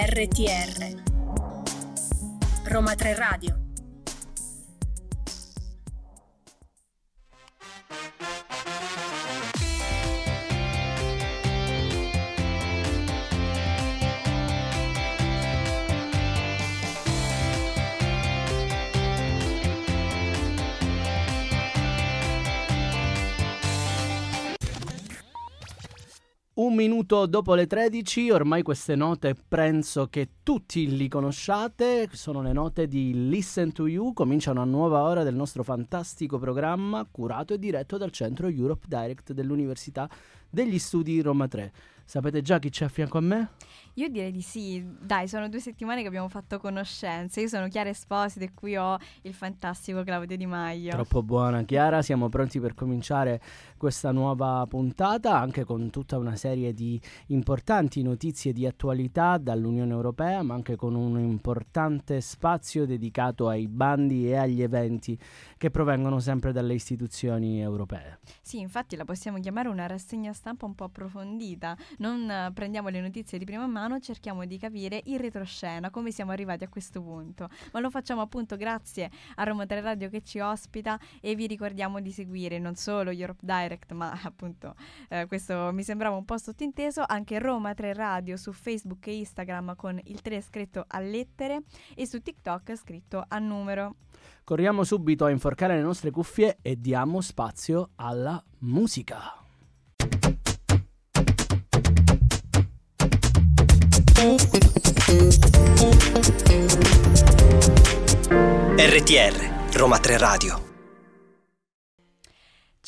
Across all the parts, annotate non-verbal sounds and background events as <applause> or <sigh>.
RTR Roma 3 Radio minuto dopo le 13, ormai queste note penso che tutti li conosciate, sono le note di Listen to You, comincia una nuova ora del nostro fantastico programma curato e diretto dal centro Europe Direct dell'Università degli Studi Roma 3. Sapete già chi c'è a fianco a me? Io direi di sì, dai, sono due settimane che abbiamo fatto conoscenza. Io sono Chiara Esposito e qui ho il fantastico Claudio Di Maio. Troppo buona Chiara, siamo pronti per cominciare questa nuova puntata anche con tutta una serie di importanti notizie di attualità dall'Unione Europea, ma anche con un importante spazio dedicato ai bandi e agli eventi che provengono sempre dalle istituzioni europee. Sì, infatti la possiamo chiamare una rassegna stampa un po' approfondita. Non uh, prendiamo le notizie di prima mano, cerchiamo di capire in retroscena come siamo arrivati a questo punto. Ma lo facciamo appunto grazie a Roma 3 Radio che ci ospita e vi ricordiamo di seguire non solo Europe Direct, ma <laughs> appunto uh, questo mi sembrava un po' sottinteso, anche Roma 3 Radio su Facebook e Instagram con il 3 scritto a lettere e su TikTok scritto a numero. Corriamo subito a inforcare le nostre cuffie e diamo spazio alla musica. RTR Roma 3 Radio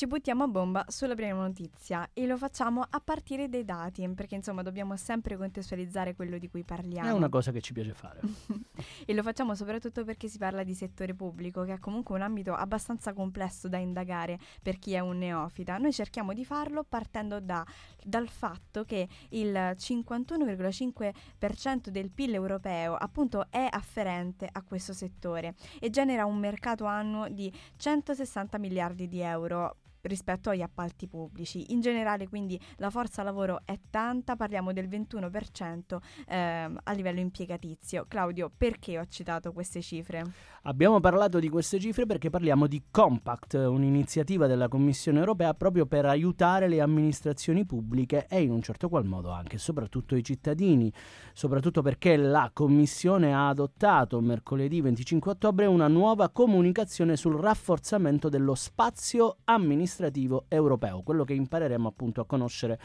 ci buttiamo a bomba sulla prima notizia e lo facciamo a partire dai dati, perché insomma dobbiamo sempre contestualizzare quello di cui parliamo. È una cosa che ci piace fare. <laughs> e lo facciamo soprattutto perché si parla di settore pubblico, che è comunque un ambito abbastanza complesso da indagare per chi è un neofita. Noi cerchiamo di farlo partendo da, dal fatto che il 51,5% del PIL europeo appunto è afferente a questo settore e genera un mercato annuo di 160 miliardi di euro rispetto agli appalti pubblici. In generale quindi la forza lavoro è tanta, parliamo del 21% ehm, a livello impiegatizio. Claudio, perché ho citato queste cifre? Abbiamo parlato di queste cifre perché parliamo di Compact, un'iniziativa della Commissione europea proprio per aiutare le amministrazioni pubbliche e in un certo qual modo anche e soprattutto i cittadini, soprattutto perché la Commissione ha adottato mercoledì 25 ottobre una nuova comunicazione sul rafforzamento dello spazio amministrativo amministrativo europeo, quello che impareremo appunto a conoscere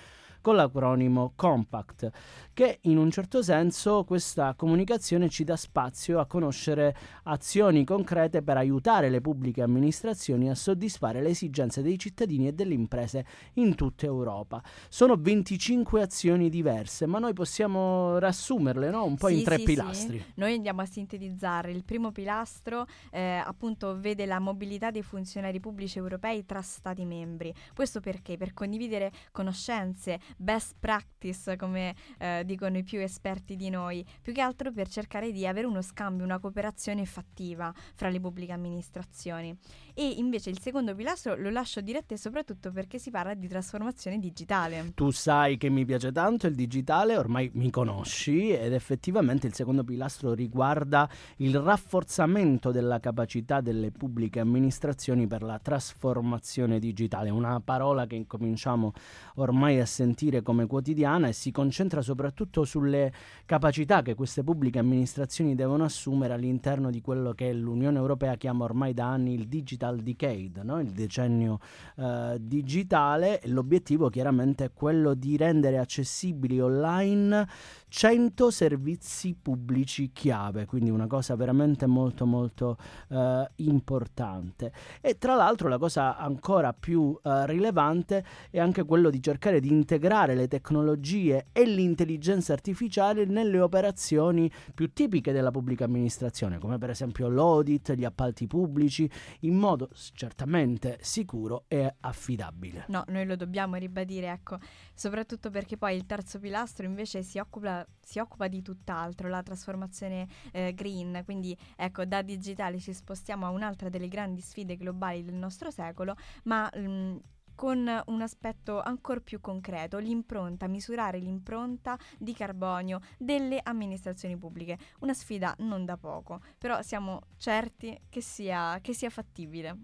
con l'acronimo Compact, che in un certo senso questa comunicazione ci dà spazio a conoscere azioni concrete per aiutare le pubbliche amministrazioni a soddisfare le esigenze dei cittadini e delle imprese in tutta Europa. Sono 25 azioni diverse, ma noi possiamo riassumerle no? un po' sì, in tre sì, pilastri. Sì. Noi andiamo a sintetizzare. Il primo pilastro eh, appunto vede la mobilità dei funzionari pubblici europei tra Stati membri. Questo perché? Per condividere conoscenze, best practice, come eh, dicono i più esperti di noi, più che altro per cercare di avere uno scambio, una cooperazione fattiva fra le pubbliche amministrazioni. E invece il secondo pilastro lo lascio diretto e soprattutto perché si parla di trasformazione digitale. Tu sai che mi piace tanto il digitale, ormai mi conosci ed effettivamente il secondo pilastro riguarda il rafforzamento della capacità delle pubbliche amministrazioni per la trasformazione digitale, una parola che incominciamo ormai a sentire come quotidiana e si concentra soprattutto sulle capacità che queste pubbliche amministrazioni devono assumere all'interno di quello che l'Unione Europea chiama ormai da anni il digital decade, no? il decennio eh, digitale. L'obiettivo chiaramente è quello di rendere accessibili online 100 servizi pubblici chiave, quindi una cosa veramente molto molto eh, importante. E tra l'altro la cosa ancora più eh, rilevante è anche quello di cercare di integrare le tecnologie e l'intelligenza artificiale nelle operazioni più tipiche della pubblica amministrazione, come per esempio l'audit, gli appalti pubblici, in modo certamente sicuro e affidabile. No, noi lo dobbiamo ribadire, ecco, soprattutto perché poi il terzo pilastro invece si occupa si occupa di tutt'altro, la trasformazione eh, green, quindi ecco da digitale ci spostiamo a un'altra delle grandi sfide globali del nostro secolo, ma mh, con un aspetto ancora più concreto, l'impronta, misurare l'impronta di carbonio delle amministrazioni pubbliche. Una sfida non da poco, però siamo certi che sia, che sia fattibile.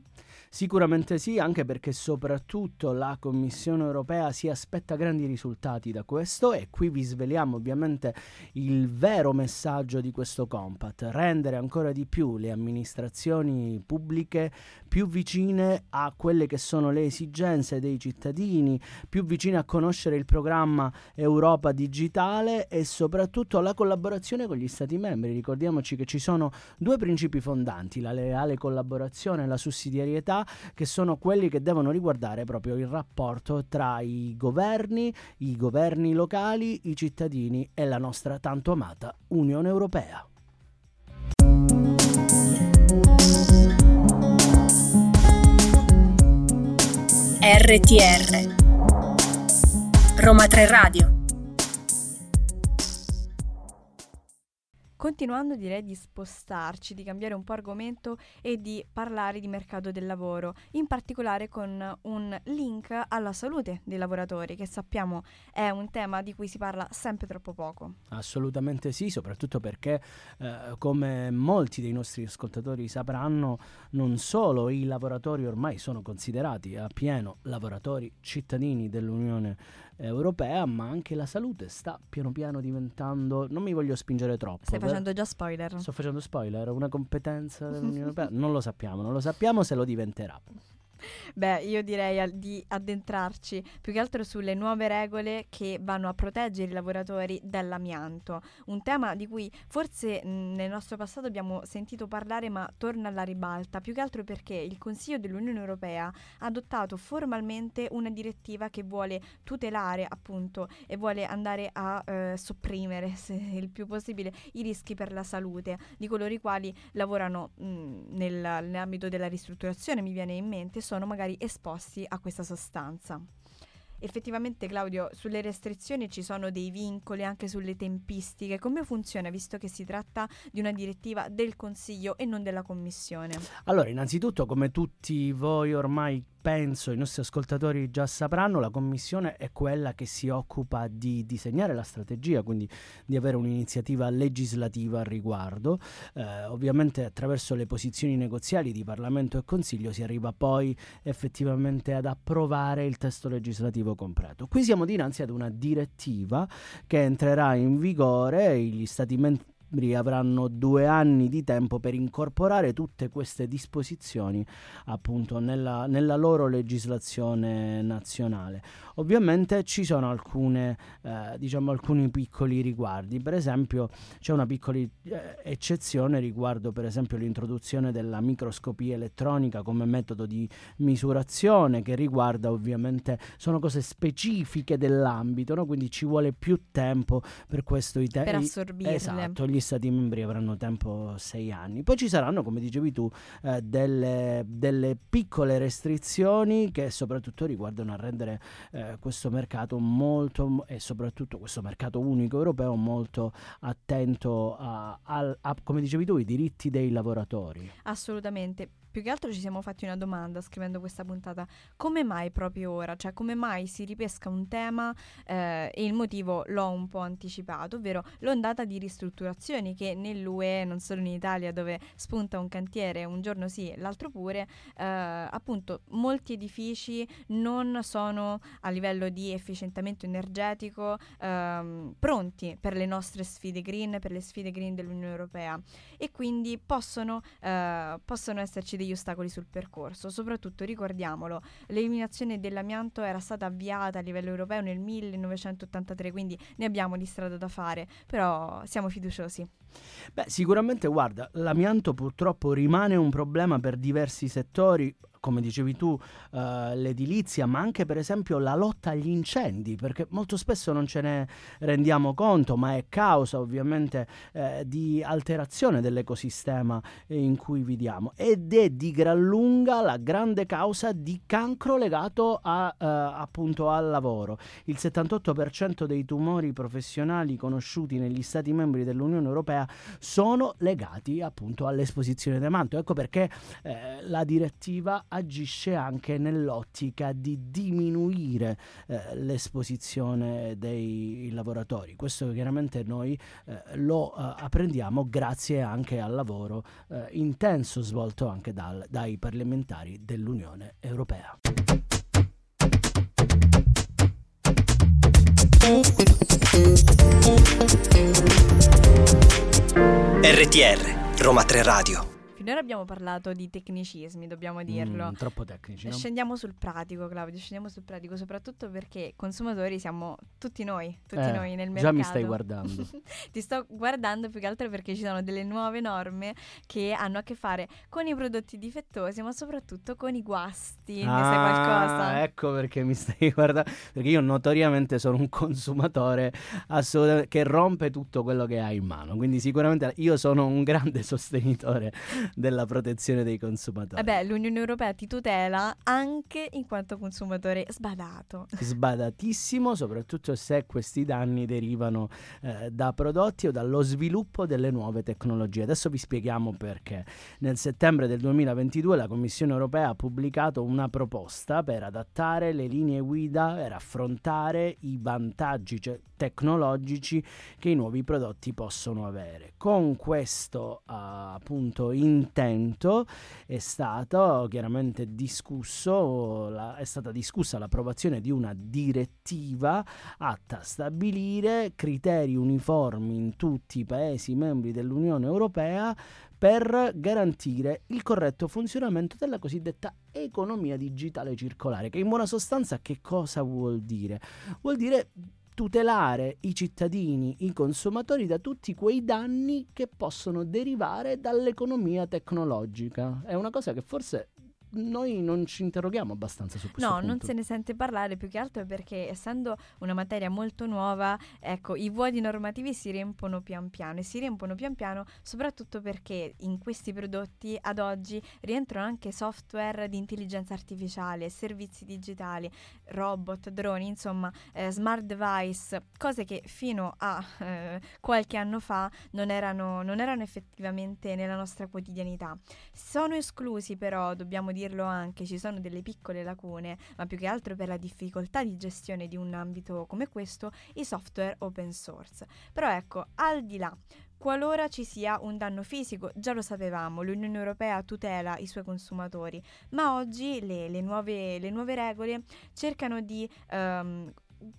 Sicuramente sì, anche perché soprattutto la Commissione europea si aspetta grandi risultati da questo e qui vi sveliamo ovviamente il vero messaggio di questo compact, rendere ancora di più le amministrazioni pubbliche più vicine a quelle che sono le esigenze dei cittadini, più vicine a conoscere il programma Europa Digitale e soprattutto alla collaborazione con gli Stati membri. Ricordiamoci che ci sono due principi fondanti, la leale collaborazione e la sussidiarietà, che sono quelli che devono riguardare proprio il rapporto tra i governi, i governi locali, i cittadini e la nostra tanto amata Unione Europea. RTR Roma 3 Radio Continuando direi di spostarci, di cambiare un po' argomento e di parlare di mercato del lavoro, in particolare con un link alla salute dei lavoratori, che sappiamo è un tema di cui si parla sempre troppo poco. Assolutamente sì, soprattutto perché eh, come molti dei nostri ascoltatori sapranno, non solo i lavoratori ormai sono considerati a pieno lavoratori cittadini dell'Unione europea, ma anche la salute sta piano piano diventando. Non mi voglio spingere troppo. Stai facendo già spoiler. Sto facendo spoiler, una competenza dell'Unione <laughs> Europea? Non lo sappiamo, non lo sappiamo se lo diventerà. <laughs> Beh, io direi di addentrarci più che altro sulle nuove regole che vanno a proteggere i lavoratori dall'amianto, un tema di cui forse mh, nel nostro passato abbiamo sentito parlare ma torna alla ribalta, più che altro perché il Consiglio dell'Unione Europea ha adottato formalmente una direttiva che vuole tutelare appunto e vuole andare a eh, sopprimere <laughs> se il più possibile i rischi per la salute di coloro i quali lavorano mh, nel, nell'ambito della ristrutturazione, mi viene in mente, sono magari esposti a questa sostanza. Effettivamente Claudio, sulle restrizioni ci sono dei vincoli anche sulle tempistiche. Come funziona visto che si tratta di una direttiva del Consiglio e non della Commissione? Allora, innanzitutto, come tutti voi ormai penso i nostri ascoltatori già sapranno, la Commissione è quella che si occupa di disegnare la strategia, quindi di avere un'iniziativa legislativa al riguardo. Eh, ovviamente attraverso le posizioni negoziali di Parlamento e Consiglio si arriva poi effettivamente ad approvare il testo legislativo completo. Qui siamo dinanzi ad una direttiva che entrerà in vigore, gli Stati membri avranno due anni di tempo per incorporare tutte queste disposizioni appunto nella, nella loro legislazione nazionale. Ovviamente ci sono alcune, eh, diciamo, alcuni piccoli riguardi, per esempio c'è una piccola eh, eccezione riguardo per esempio l'introduzione della microscopia elettronica come metodo di misurazione che riguarda ovviamente, sono cose specifiche dell'ambito, no? quindi ci vuole più tempo per questo i te- per assorbirle. Esatto, gli stati membri avranno tempo sei anni. Poi ci saranno, come dicevi tu, eh, delle, delle, piccole restrizioni che soprattutto riguardano a rendere eh, questo mercato molto e soprattutto questo mercato unico europeo molto attento a, a, a come dicevi tu, i diritti dei lavoratori. Assolutamente più che altro ci siamo fatti una domanda scrivendo questa puntata, come mai proprio ora? Cioè come mai si ripesca un tema eh, e il motivo l'ho un po' anticipato, ovvero l'ondata di ristrutturazioni che nell'UE, non solo in Italia dove spunta un cantiere un giorno sì, l'altro pure, eh, appunto molti edifici non sono a livello di efficientamento energetico ehm, pronti per le nostre sfide green, per le sfide green dell'Unione Europea e quindi possono, eh, possono esserci degli ostacoli sul percorso. Soprattutto ricordiamolo, l'eliminazione dell'amianto era stata avviata a livello europeo nel 1983, quindi ne abbiamo di strada da fare, però siamo fiduciosi. Beh, sicuramente guarda, l'amianto purtroppo rimane un problema per diversi settori, come dicevi tu, uh, l'edilizia, ma anche per esempio la lotta agli incendi, perché molto spesso non ce ne rendiamo conto, ma è causa ovviamente eh, di alterazione dell'ecosistema in cui viviamo ed è di gran lunga la grande causa di cancro legato a, uh, appunto al lavoro. Il 78% dei tumori professionali conosciuti negli Stati membri dell'Unione Europea Europea sono legati appunto all'esposizione di manto. Ecco perché eh, la direttiva agisce anche nell'ottica di diminuire eh, l'esposizione dei lavoratori. Questo chiaramente noi eh, lo eh, apprendiamo grazie anche al lavoro eh, intenso svolto anche dal, dai parlamentari dell'Unione Europea. RTR Roma 3 Radio Finora abbiamo parlato di tecnicismi, dobbiamo dirlo. Mm, troppo tecnici, no? Scendiamo sul pratico, Claudio, scendiamo sul pratico, soprattutto perché consumatori siamo tutti noi, tutti Eh, noi nel mercato. già mi stai <laughs> guardando. Ti sto guardando più che altro perché ci sono delle nuove norme che hanno a che fare con i prodotti difettosi, ma soprattutto con i guasti. ne sai qualcosa? Ah, ecco perché mi stai <laughs> guardando. Perché io notoriamente sono un consumatore assolutamente che rompe tutto quello che ha in mano. Quindi sicuramente io sono un grande <laughs> sostenitore della protezione dei consumatori. Vabbè, l'Unione Europea ti tutela anche in quanto consumatore sbadato. Sbadatissimo, soprattutto se questi danni derivano eh, da prodotti o dallo sviluppo delle nuove tecnologie. Adesso vi spieghiamo perché. Nel settembre del 2022 la Commissione europea ha pubblicato una proposta per adattare le linee guida per affrontare i vantaggi cioè, tecnologici che i nuovi prodotti possono avere. Con questo uh, appunto intento è stato chiaramente discusso, la, è stata discussa l'approvazione di una direttiva atta a stabilire criteri uniformi in tutti i Paesi membri dell'Unione Europea per garantire il corretto funzionamento della cosiddetta economia digitale circolare, che in buona sostanza che cosa vuol dire? Vuol dire tutelare i cittadini, i consumatori da tutti quei danni che possono derivare dall'economia tecnologica. È una cosa che forse noi non ci interroghiamo abbastanza su questo No, punto. non se ne sente parlare più che altro perché essendo una materia molto nuova, ecco, i vuoti normativi si riempono pian piano e si riempono pian piano soprattutto perché in questi prodotti ad oggi rientrano anche software di intelligenza artificiale, servizi digitali, robot, droni, insomma, eh, smart device, cose che fino a eh, qualche anno fa non erano, non erano effettivamente nella nostra quotidianità. Sono esclusi però, dobbiamo dirlo anche, ci sono delle piccole lacune, ma più che altro per la difficoltà di gestione di un ambito come questo, i software open source. Però ecco, al di là, Qualora ci sia un danno fisico, già lo sapevamo, l'Unione Europea tutela i suoi consumatori, ma oggi le, le, nuove, le nuove, regole cercano di um,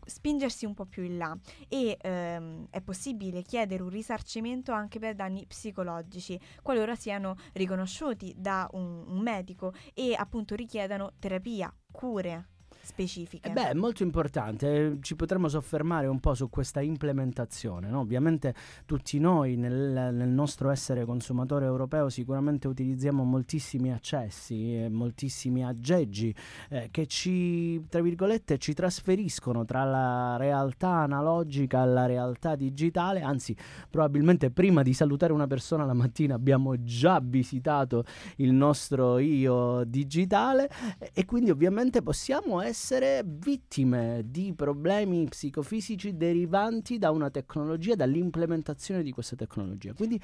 spingersi un po' più in là. E ehm, è possibile chiedere un risarcimento anche per danni psicologici qualora siano riconosciuti da un, un medico e appunto richiedano terapia, cure specifiche. Eh beh, è molto importante, ci potremmo soffermare un po' su questa implementazione. No? Ovviamente tutti noi nel, nel, nostro essere consumatore europeo sicuramente utilizziamo moltissimi accessi, e moltissimi aggeggi eh, che ci, tra virgolette, ci trasferiscono tra la realtà analogica alla realtà digitale, anzi probabilmente prima di salutare una persona la mattina abbiamo già visitato il nostro io digitale e quindi ovviamente possiamo essere essere vittime di problemi psicofisici derivanti da una tecnologia, dall'implementazione di questa tecnologia. Quindi,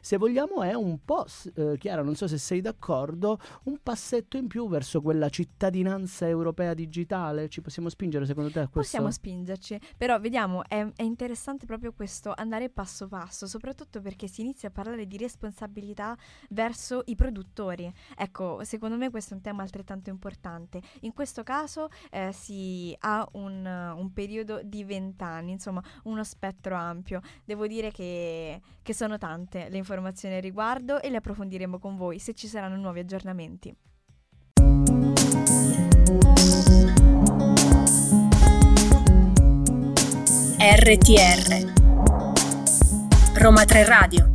se vogliamo, è un po', eh, Chiara, non so se sei d'accordo, un passetto in più verso quella cittadinanza europea digitale. Ci possiamo spingere secondo te a questo? Possiamo spingerci, però vediamo, è, è interessante proprio questo andare passo passo, soprattutto perché si inizia a parlare di responsabilità verso i produttori. Ecco, secondo me questo è un tema altrettanto importante. In questo caso eh, si ha un, un periodo di vent'anni, insomma uno spettro ampio. Devo dire che, che sono tante le informazioni al riguardo e le approfondiremo con voi se ci saranno nuovi aggiornamenti. RTR Roma 3 Radio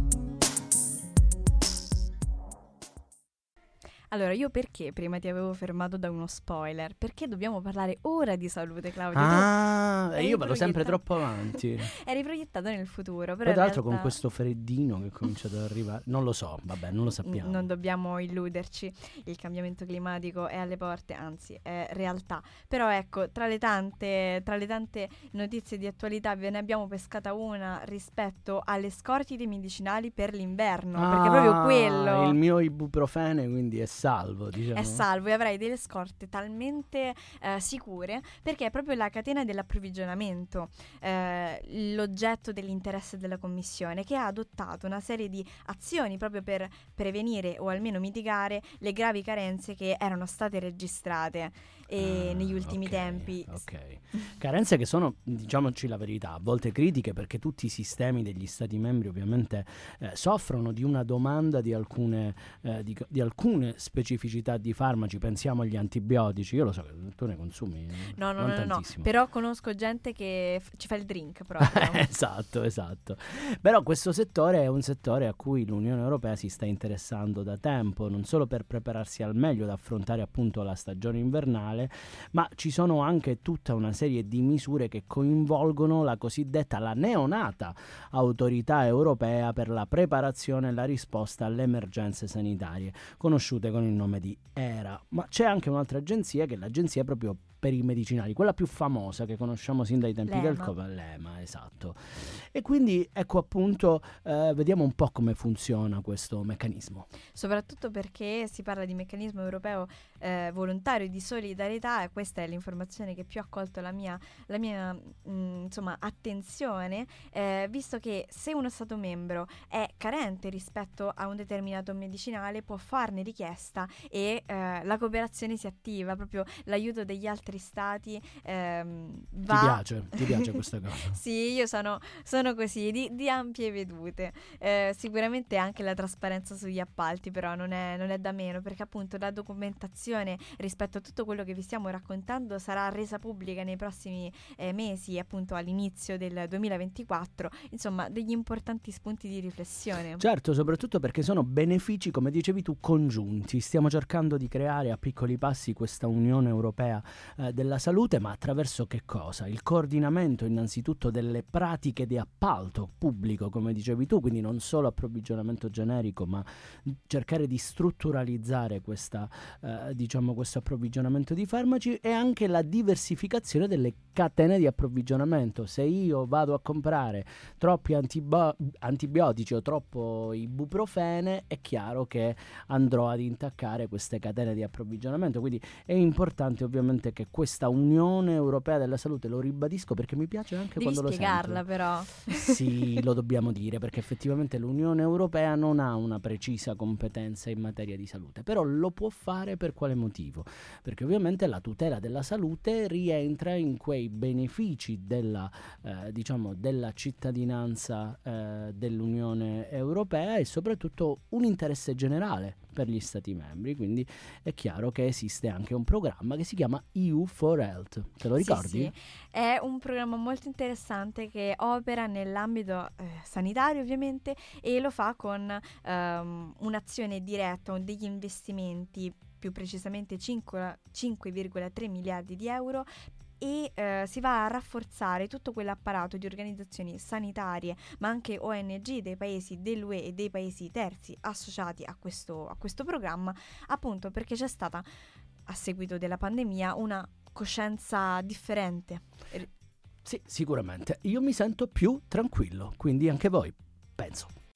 Allora, io perché prima ti avevo fermato da uno spoiler? Perché dobbiamo parlare ora di salute, Claudio. Ah, eri io vado sempre troppo avanti. <laughs> Eri proiettato nel futuro, però in tra l'altro con realtà- questo freddino che è cominciato ad arrivare, non lo so, vabbè, non lo sappiamo. Non dobbiamo illuderci, il cambiamento climatico è alle porte, anzi è realtà. Però ecco, tra le tante, tra le tante notizie di attualità ve ne abbiamo pescata una rispetto alle scorte dei medicinali per l'inverno, perché proprio Ah, quello Il mio ibuprofene quindi è salvo, diciamo. è salvo e avrai delle scorte talmente eh, sicure perché è proprio la catena dell'approvvigionamento eh, l'oggetto dell'interesse della Commissione che ha adottato una serie di azioni proprio per prevenire o almeno mitigare le gravi carenze che erano state registrate e Ah, negli ultimi ok, tempi. Ok. <laughs> Carenze che sono, diciamoci la verità, a volte critiche perché tutti i sistemi degli Stati membri ovviamente eh, soffrono di una domanda di alcune, eh, di, di alcune specificità di farmaci. Pensiamo agli antibiotici. Io lo so che tu ne consumi. eh, No, no, non no, no, no, tantissimo. però conosco gente che f- ci fa il drink proprio. <laughs> esatto, esatto. Però questo settore è un settore a cui l'Unione Europea si sta interessando da tempo, non solo per prepararsi al meglio ad affrontare appunto la stagione invernale, ma ci sono anche tutta una serie di misure che coinvolgono la cosiddetta, la neonata autorità europea per la preparazione e la risposta alle emergenze sanitarie, conosciute con il nome di ERA. Ma c'è anche un'altra agenzia che è l'agenzia proprio per i medicinali, quella più famosa che conosciamo sin dai tempi del L'EMA. Covid, l'EMA, esatto. E quindi ecco appunto, eh, vediamo un po' come funziona questo meccanismo. soprattutto perché si parla di meccanismo europeo eh, volontario di solidarietà e questa è l'informazione che più ha colto la mia, la mia mh, insomma, attenzione, eh, visto che se uno Stato membro è carente rispetto a un determinato medicinale può farne richiesta e eh, la cooperazione si attiva, proprio l'aiuto degli altri Stati ehm, va... Ti piace? Ti piace <laughs> questa cosa? Sì, io sono, sono così, di, di ampie vedute. Eh, sicuramente anche la trasparenza sugli appalti, però non è, non è da meno, perché appunto la documentazione rispetto a tutto quello che vi stiamo raccontando sarà resa pubblica nei prossimi eh, mesi, appunto all'inizio del 2024. Insomma, degli importanti spunti di riflessione. Certo, soprattutto perché sono benefici, come dicevi tu, congiunti. Stiamo cercando di creare a piccoli passi questa Unione Europea eh, della salute, ma attraverso che cosa? Il coordinamento innanzitutto delle pratiche di appalto pubblico, come dicevi tu, quindi non solo approvvigionamento generico, ma cercare di strutturalizzare questa, eh, diciamo, questo approvvigionamento di farmaci e anche la diversificazione delle catene di approvvigionamento. Se io vado a comprare troppi antibo- antibiotici o troppo ibuprofene, è chiaro che andrò ad intaccare queste catene di approvvigionamento. Quindi è importante ovviamente che questa Unione Europea della Salute, lo ribadisco perché mi piace anche Devi quando lo spiegarla sento. però. Sì, <laughs> lo dobbiamo dire perché effettivamente l'Unione Europea non ha una precisa competenza in materia di salute, però lo può fare per quale motivo? Perché ovviamente la tutela della salute rientra in quei benefici della, eh, diciamo, della cittadinanza eh, dell'Unione Europea e soprattutto un interesse generale per gli Stati membri, quindi è chiaro che esiste anche un programma che si chiama EU for Health. Te lo Sì, ricordi? sì. È un programma molto interessante che opera nell'ambito eh, sanitario ovviamente e lo fa con ehm, un'azione diretta, degli investimenti, più precisamente 5 5,3 miliardi di euro e eh, si va a rafforzare tutto quell'apparato di organizzazioni sanitarie, ma anche ONG dei paesi dell'UE e dei paesi terzi associati a questo, a questo programma, appunto perché c'è stata, a seguito della pandemia, una coscienza differente. Sì, sicuramente. Io mi sento più tranquillo, quindi anche voi, penso.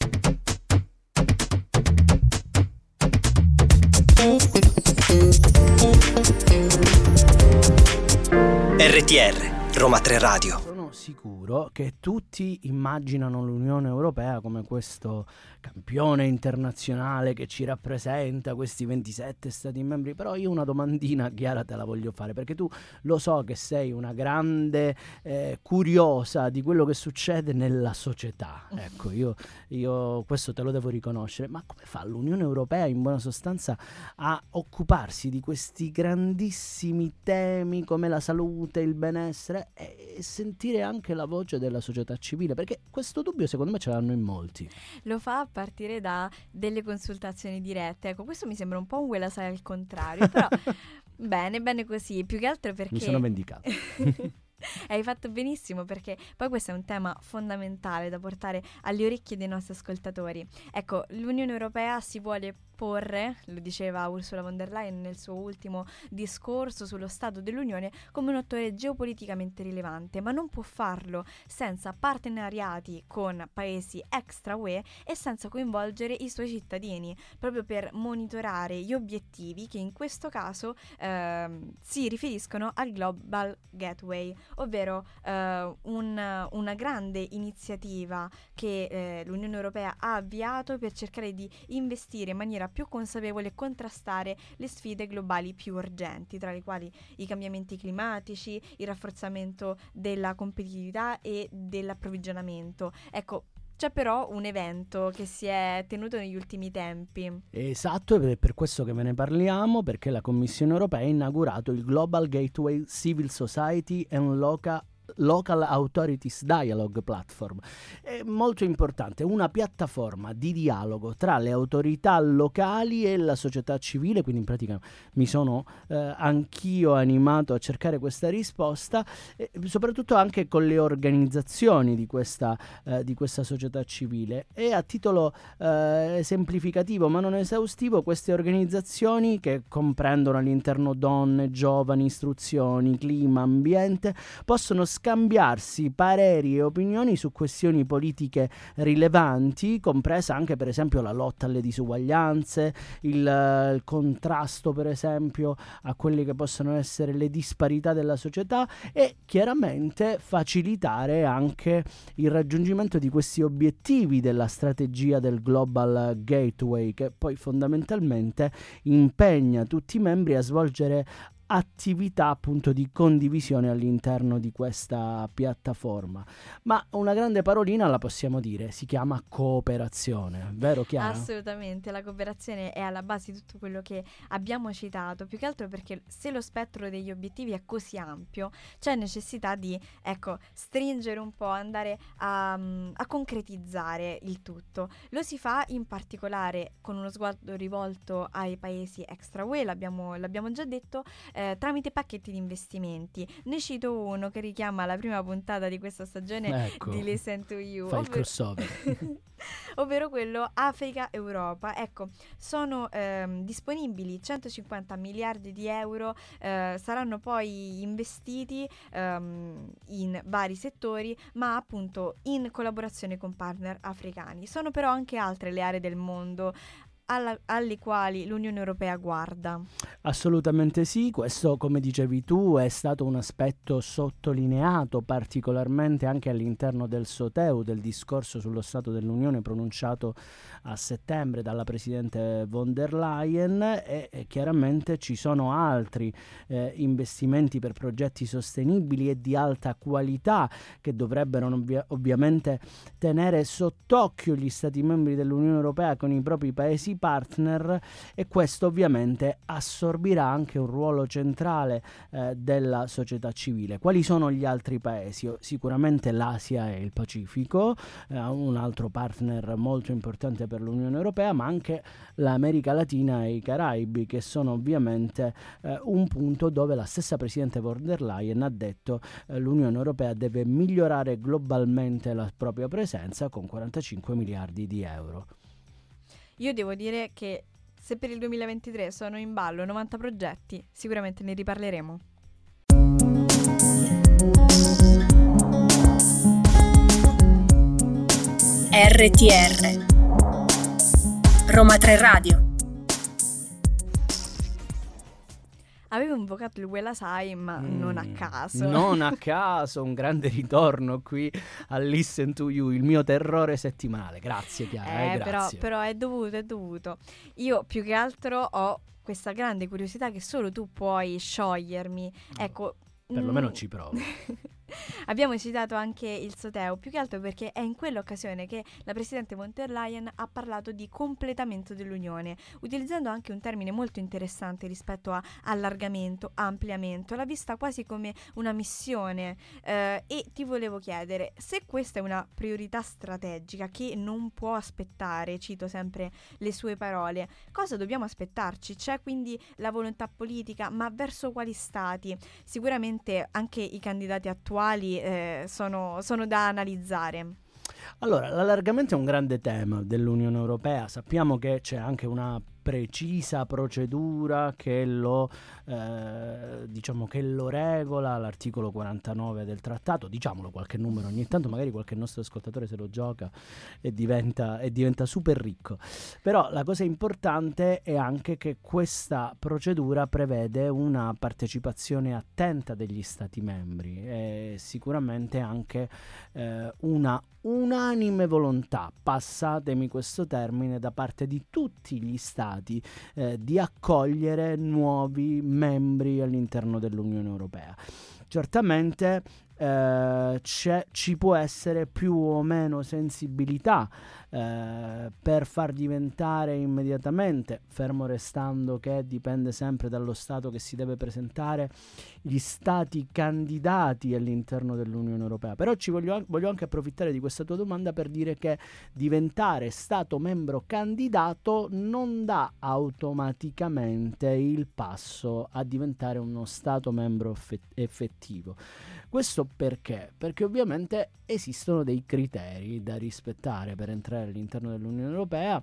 RTR, Roma 3 Radio. Sono sicuro che tutti immaginano l'Unione Europea come questo campione internazionale che ci rappresenta, questi 27 Stati membri, però io una domandina chiara te la voglio fare, perché tu lo so che sei una grande eh, curiosa di quello che succede nella società. Ecco, io, io questo te lo devo riconoscere, ma come fa l'Unione Europea in buona sostanza a occuparsi di questi grandissimi temi come la salute, il benessere e e sentire anche la voce della società civile, perché questo dubbio secondo me ce l'hanno in molti. Lo fa a partire da delle consultazioni dirette. Ecco, questo mi sembra un po' un quella sai al contrario, però <laughs> bene, bene così, più che altro perché... Mi sono vendicato. <laughs> Hai fatto benissimo perché poi questo è un tema fondamentale da portare alle orecchie dei nostri ascoltatori. Ecco, l'Unione Europea si vuole porre, lo diceva Ursula von der Leyen nel suo ultimo discorso sullo Stato dell'Unione, come un attore geopoliticamente rilevante, ma non può farlo senza partenariati con paesi extra UE e senza coinvolgere i suoi cittadini, proprio per monitorare gli obiettivi che in questo caso eh, si riferiscono al Global Gateway, ovvero eh, un, una grande iniziativa che eh, l'Unione Europea ha avviato per cercare di investire in maniera più consapevole e contrastare le sfide globali più urgenti, tra le quali i cambiamenti climatici, il rafforzamento della competitività e dell'approvvigionamento. Ecco, c'è però un evento che si è tenuto negli ultimi tempi. Esatto, ed è per questo che ve ne parliamo, perché la Commissione europea ha inaugurato il Global Gateway Civil Society and Local Local Authorities Dialogue Platform. È molto importante, una piattaforma di dialogo tra le autorità locali e la società civile, quindi in pratica mi sono eh, anch'io animato a cercare questa risposta, eh, soprattutto anche con le organizzazioni di questa, eh, di questa società civile. E a titolo eh, esemplificativo ma non esaustivo, queste organizzazioni che comprendono all'interno donne, giovani, istruzioni, clima, ambiente, possono scambiarsi pareri e opinioni su questioni politiche rilevanti, compresa anche per esempio la lotta alle disuguaglianze, il, eh, il contrasto per esempio a quelle che possono essere le disparità della società e chiaramente facilitare anche il raggiungimento di questi obiettivi della strategia del Global Gateway che poi fondamentalmente impegna tutti i membri a svolgere attività appunto di condivisione all'interno di questa piattaforma. Ma una grande parolina la possiamo dire, si chiama cooperazione, vero Chiara? Assolutamente, la cooperazione è alla base di tutto quello che abbiamo citato, più che altro perché se lo spettro degli obiettivi è così ampio, c'è necessità di, ecco, stringere un po', andare a, a concretizzare il tutto. Lo si fa in particolare con uno sguardo rivolto ai paesi extra UE, l'abbiamo, l'abbiamo già detto, eh, tramite pacchetti di investimenti. Ne cito uno che richiama la prima puntata di questa stagione ecco, di Listen to You. Fai ovvero... il crossover. <laughs> ovvero quello Africa-Europa. Ecco, sono ehm, disponibili 150 miliardi di euro, eh, saranno poi investiti ehm, in vari settori, ma appunto in collaborazione con partner africani. Sono però anche altre le aree del mondo alla, alle quali l'Unione Europea guarda. Assolutamente sì, questo come dicevi tu è stato un aspetto sottolineato particolarmente anche all'interno del SOTEU, del discorso sullo Stato dell'Unione pronunciato a settembre dalla Presidente von der Leyen e, e chiaramente ci sono altri eh, investimenti per progetti sostenibili e di alta qualità che dovrebbero ovvia- ovviamente tenere sott'occhio gli Stati membri dell'Unione Europea con i propri paesi partner e questo ovviamente assorbirà anche un ruolo centrale eh, della società civile. Quali sono gli altri paesi? Sicuramente l'Asia e il Pacifico, eh, un altro partner molto importante per l'Unione Europea, ma anche l'America Latina e i Caraibi, che sono ovviamente eh, un punto dove la stessa Presidente von der Leyen ha detto eh, l'Unione Europea deve migliorare globalmente la propria presenza con 45 miliardi di euro. Io devo dire che se per il 2023 sono in ballo 90 progetti, sicuramente ne riparleremo. RTR Roma 3 Radio Avevo invocato il Wella Sai, ma mm, non a caso. Non a <laughs> caso, un grande ritorno qui a Listen to You, il mio terrore settimalare. Grazie Chiara, eh, eh, però, però è dovuto, è dovuto. Io più che altro ho questa grande curiosità che solo tu puoi sciogliermi. Ecco, perlomeno mm, ci provo. <laughs> <laughs> Abbiamo citato anche il Soteo, più che altro perché è in quell'occasione che la Presidente von der Leyen ha parlato di completamento dell'Unione, utilizzando anche un termine molto interessante rispetto a allargamento, ampliamento, l'ha vista quasi come una missione eh, e ti volevo chiedere se questa è una priorità strategica che non può aspettare, cito sempre le sue parole, cosa dobbiamo aspettarci? C'è quindi la volontà politica, ma verso quali stati? Sicuramente anche i candidati attuali eh, sono, sono da analizzare. Allora, l'allargamento è un grande tema dell'Unione Europea. Sappiamo che c'è anche una precisa procedura che lo, eh, diciamo che lo regola, l'articolo 49 del trattato, diciamolo qualche numero ogni tanto, magari qualche nostro ascoltatore se lo gioca e diventa, e diventa super ricco. Però la cosa importante è anche che questa procedura prevede una partecipazione attenta degli Stati membri e sicuramente anche eh, una unanime volontà, passatemi questo termine, da parte di tutti gli Stati eh, di accogliere nuovi membri all'interno dell'Unione Europea. Certamente eh, ci può essere più o meno sensibilità eh, per far diventare immediatamente, fermo restando che dipende sempre dallo Stato che si deve presentare, gli Stati candidati all'interno dell'Unione Europea. Però ci voglio, voglio anche approfittare di questa tua domanda per dire che diventare Stato membro candidato non dà automaticamente il passo a diventare uno Stato membro effettivo. Questo perché? Perché ovviamente esistono dei criteri da rispettare per entrare all'interno dell'Unione Europea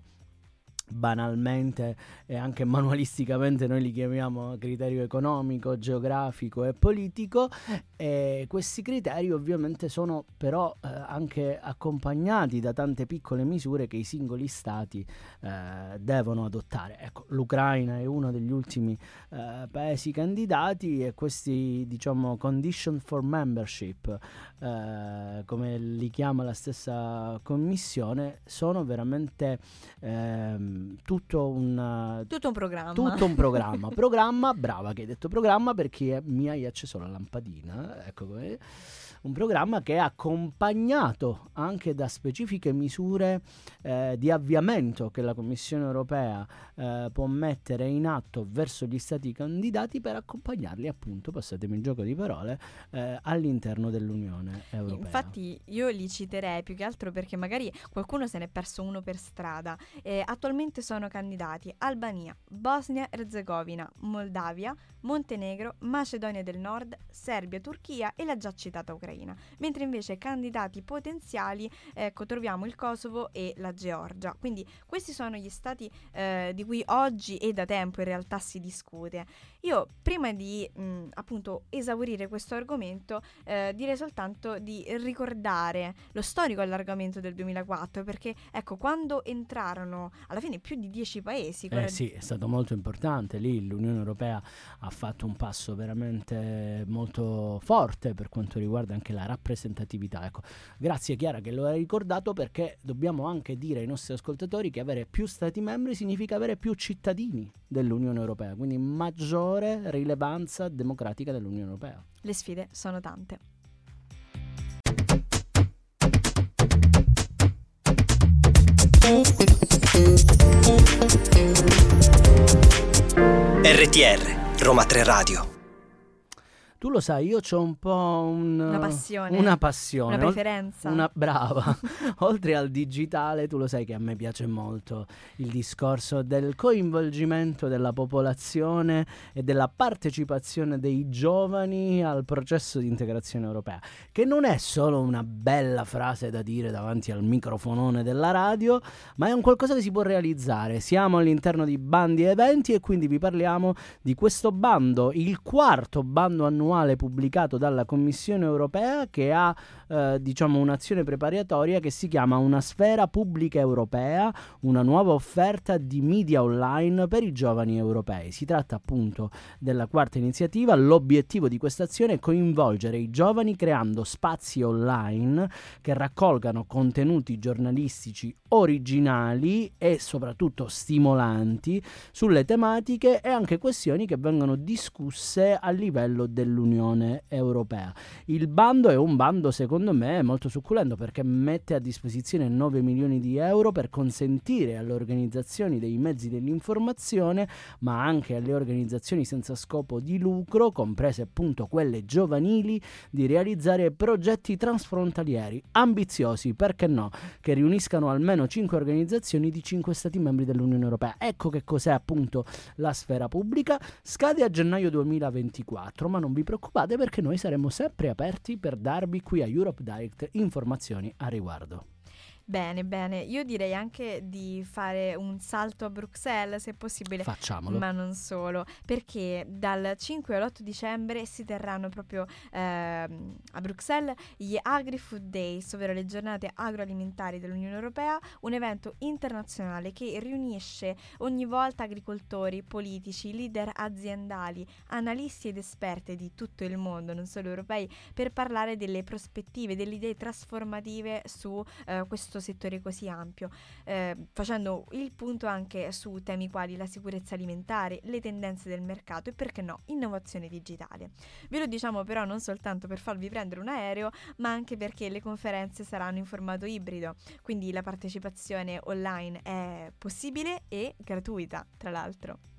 banalmente e anche manualisticamente noi li chiamiamo criterio economico, geografico e politico e questi criteri ovviamente sono però eh, anche accompagnati da tante piccole misure che i singoli stati eh, devono adottare. Ecco, l'Ucraina è uno degli ultimi eh, paesi candidati e questi diciamo condition for membership eh, come li chiama la stessa commissione sono veramente ehm, tutto un, tutto un programma. Tutto un programma. <laughs> programma, brava che hai detto programma perché mi hai acceso la lampadina. Ecco come un programma che è accompagnato anche da specifiche misure eh, di avviamento che la Commissione europea eh, può mettere in atto verso gli stati candidati per accompagnarli appunto, passatemi il gioco di parole, eh, all'interno dell'Unione Europea. Infatti io li citerei più che altro perché magari qualcuno se n'è perso uno per strada. attualmente sono candidati Albania, Bosnia-Herzegovina, Moldavia, Montenegro, Macedonia del Nord, Serbia, Turchia e la già citata Ucraina, mentre invece candidati potenziali ecco, troviamo il Kosovo e la Georgia. Quindi questi sono gli stati eh, di cui oggi e da tempo in realtà si discute. Io prima di mh, appunto esaurire questo argomento eh, direi soltanto di ricordare lo storico allargamento del 2004 perché ecco quando entrarono alla fine più di dieci paesi. Eh sì, è stato molto importante lì l'Unione Europea ha fatto un passo veramente molto forte per quanto riguarda anche la rappresentatività. Ecco, grazie Chiara che lo hai ricordato perché dobbiamo anche dire ai nostri ascoltatori che avere più stati membri significa avere più cittadini dell'Unione Europea, quindi maggiore maggiore rilevanza democratica dell'Unione Europea. Le sfide sono tante. RTR Roma 3 Radio tu lo sai, io ho un po' un, una passione. Una passione. Una preferenza. Una brava. <laughs> <laughs> Oltre al digitale, tu lo sai che a me piace molto il discorso del coinvolgimento della popolazione e della partecipazione dei giovani al processo di integrazione europea, che non è solo una bella frase da dire davanti al microfonone della radio, ma è un qualcosa che si può realizzare. Siamo all'interno di bandi e eventi e quindi vi parliamo di questo bando, il quarto bando annuale annuale pubblicato dalla Commissione europea che ha eh, diciamo un'azione preparatoria che si chiama Una sfera pubblica europea, una nuova offerta di media online per i giovani europei. Si tratta appunto della quarta iniziativa, l'obiettivo di questa azione è coinvolgere i giovani creando spazi online che raccolgano contenuti giornalistici originali e soprattutto stimolanti sulle tematiche e anche questioni che vengono discusse a livello dell'Unione dell'Unione Europea. Il bando è un bando secondo me molto succulento perché mette a disposizione 9 milioni di euro per consentire alle organizzazioni dei mezzi dell'informazione, ma anche alle organizzazioni senza scopo di lucro, comprese appunto quelle giovanili, di realizzare progetti transfrontalieri ambiziosi, perché no, che riuniscano almeno 5 organizzazioni di 5 Stati membri dell'Unione Europea. Ecco che cos'è appunto la sfera pubblica. Scade a gennaio 2024, ma non vi preoccupate perché noi saremo sempre aperti per darvi qui a Europe Direct informazioni a riguardo. Bene, bene. Io direi anche di fare un salto a Bruxelles, se possibile. Facciamolo. Ma non solo, perché dal 5 all'8 dicembre si terranno proprio ehm, a Bruxelles gli Agri-Food Days, ovvero le giornate agroalimentari dell'Unione Europea, un evento internazionale che riunisce ogni volta agricoltori, politici, leader aziendali, analisti ed esperti di tutto il mondo, non solo europei, per parlare delle prospettive, delle idee trasformative su eh, questo questo settore così ampio, eh, facendo il punto anche su temi quali la sicurezza alimentare, le tendenze del mercato e perché no, innovazione digitale. Ve lo diciamo però non soltanto per farvi prendere un aereo, ma anche perché le conferenze saranno in formato ibrido, quindi la partecipazione online è possibile e gratuita, tra l'altro.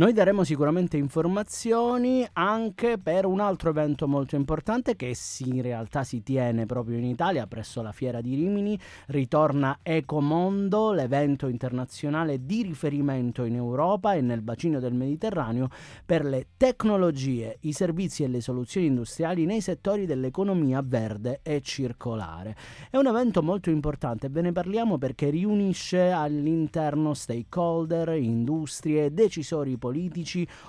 Noi daremo sicuramente informazioni anche per un altro evento molto importante che si, in realtà si tiene proprio in Italia presso la Fiera di Rimini. Ritorna Ecomondo, l'evento internazionale di riferimento in Europa e nel bacino del Mediterraneo per le tecnologie, i servizi e le soluzioni industriali nei settori dell'economia verde e circolare. È un evento molto importante, ve ne parliamo perché riunisce all'interno stakeholder, industrie, decisori politici,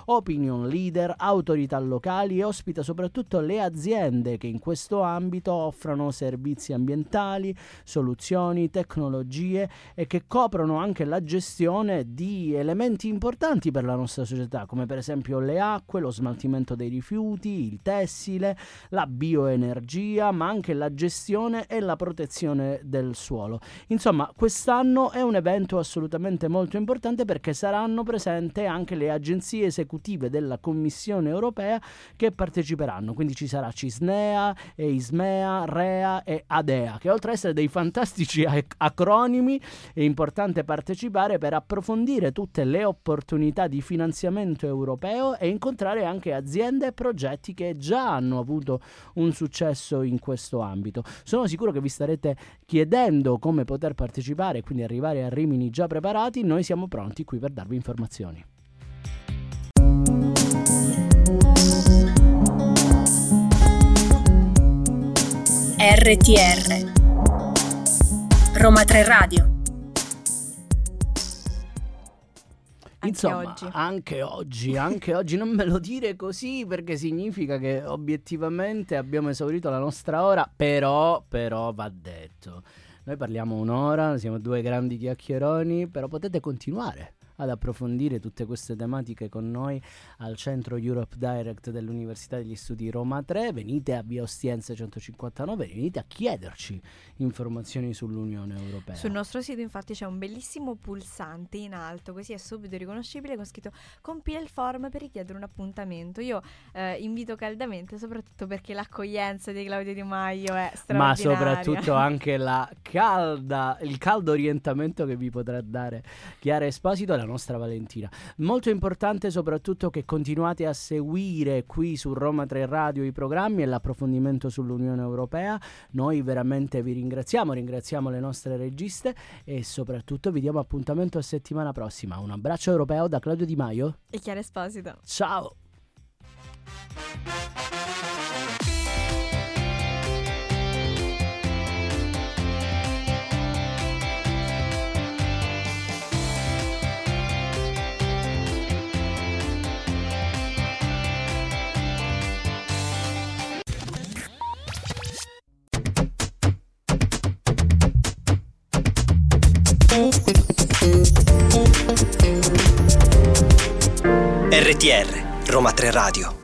opinion leader, autorità locali e ospita soprattutto le aziende che in questo ambito offrono servizi ambientali, soluzioni, tecnologie e che coprono anche la gestione di elementi importanti per la nostra società, come per esempio le acque, lo smaltimento dei rifiuti, il tessile, la bioenergia, ma anche la gestione e la protezione del suolo. Insomma, quest'anno è un evento assolutamente molto importante perché saranno presenti anche le agenzie esecutive della Commissione europea che parteciperanno. Quindi ci sarà Cisnea, Ismea, Rea e Adea, che oltre ad essere dei fantastici acronimi è importante partecipare per approfondire tutte le opportunità di finanziamento europeo e incontrare anche aziende e progetti che già hanno avuto un successo in questo ambito. Sono sicuro che vi starete chiedendo come poter partecipare e quindi arrivare a Rimini già preparati. Noi siamo pronti qui per darvi informazioni. RTR Roma 3 Radio Anche Insomma, oggi. anche oggi, anche oggi non me lo dire così perché significa che obiettivamente abbiamo esaurito la nostra ora, però, però va detto. Noi parliamo un'ora, siamo due grandi chiacchieroni, però potete continuare ad approfondire tutte queste tematiche con noi al centro Europe Direct dell'Università degli Studi Roma 3. Venite a Via Ostiense 159, venite a chiederci informazioni sull'Unione Europea. Sul nostro sito infatti c'è un bellissimo pulsante in alto, così è subito riconoscibile con scritto compila il form per richiedere un appuntamento. Io eh, invito caldamente, soprattutto perché l'accoglienza di Claudio Di Maio è ma straordinaria. soprattutto <laughs> anche la calda, il caldo orientamento che vi potrà dare Chiara Esposito la nostra Valentina. Molto importante soprattutto che continuate a seguire qui su Roma 3 Radio i programmi e l'approfondimento sull'Unione Europea. Noi veramente vi ringraziamo, ringraziamo le nostre registe e soprattutto vi diamo appuntamento a settimana prossima. Un abbraccio europeo da Claudio Di Maio. E Chiara Esposito. Ciao! RTR Roma 3 Radio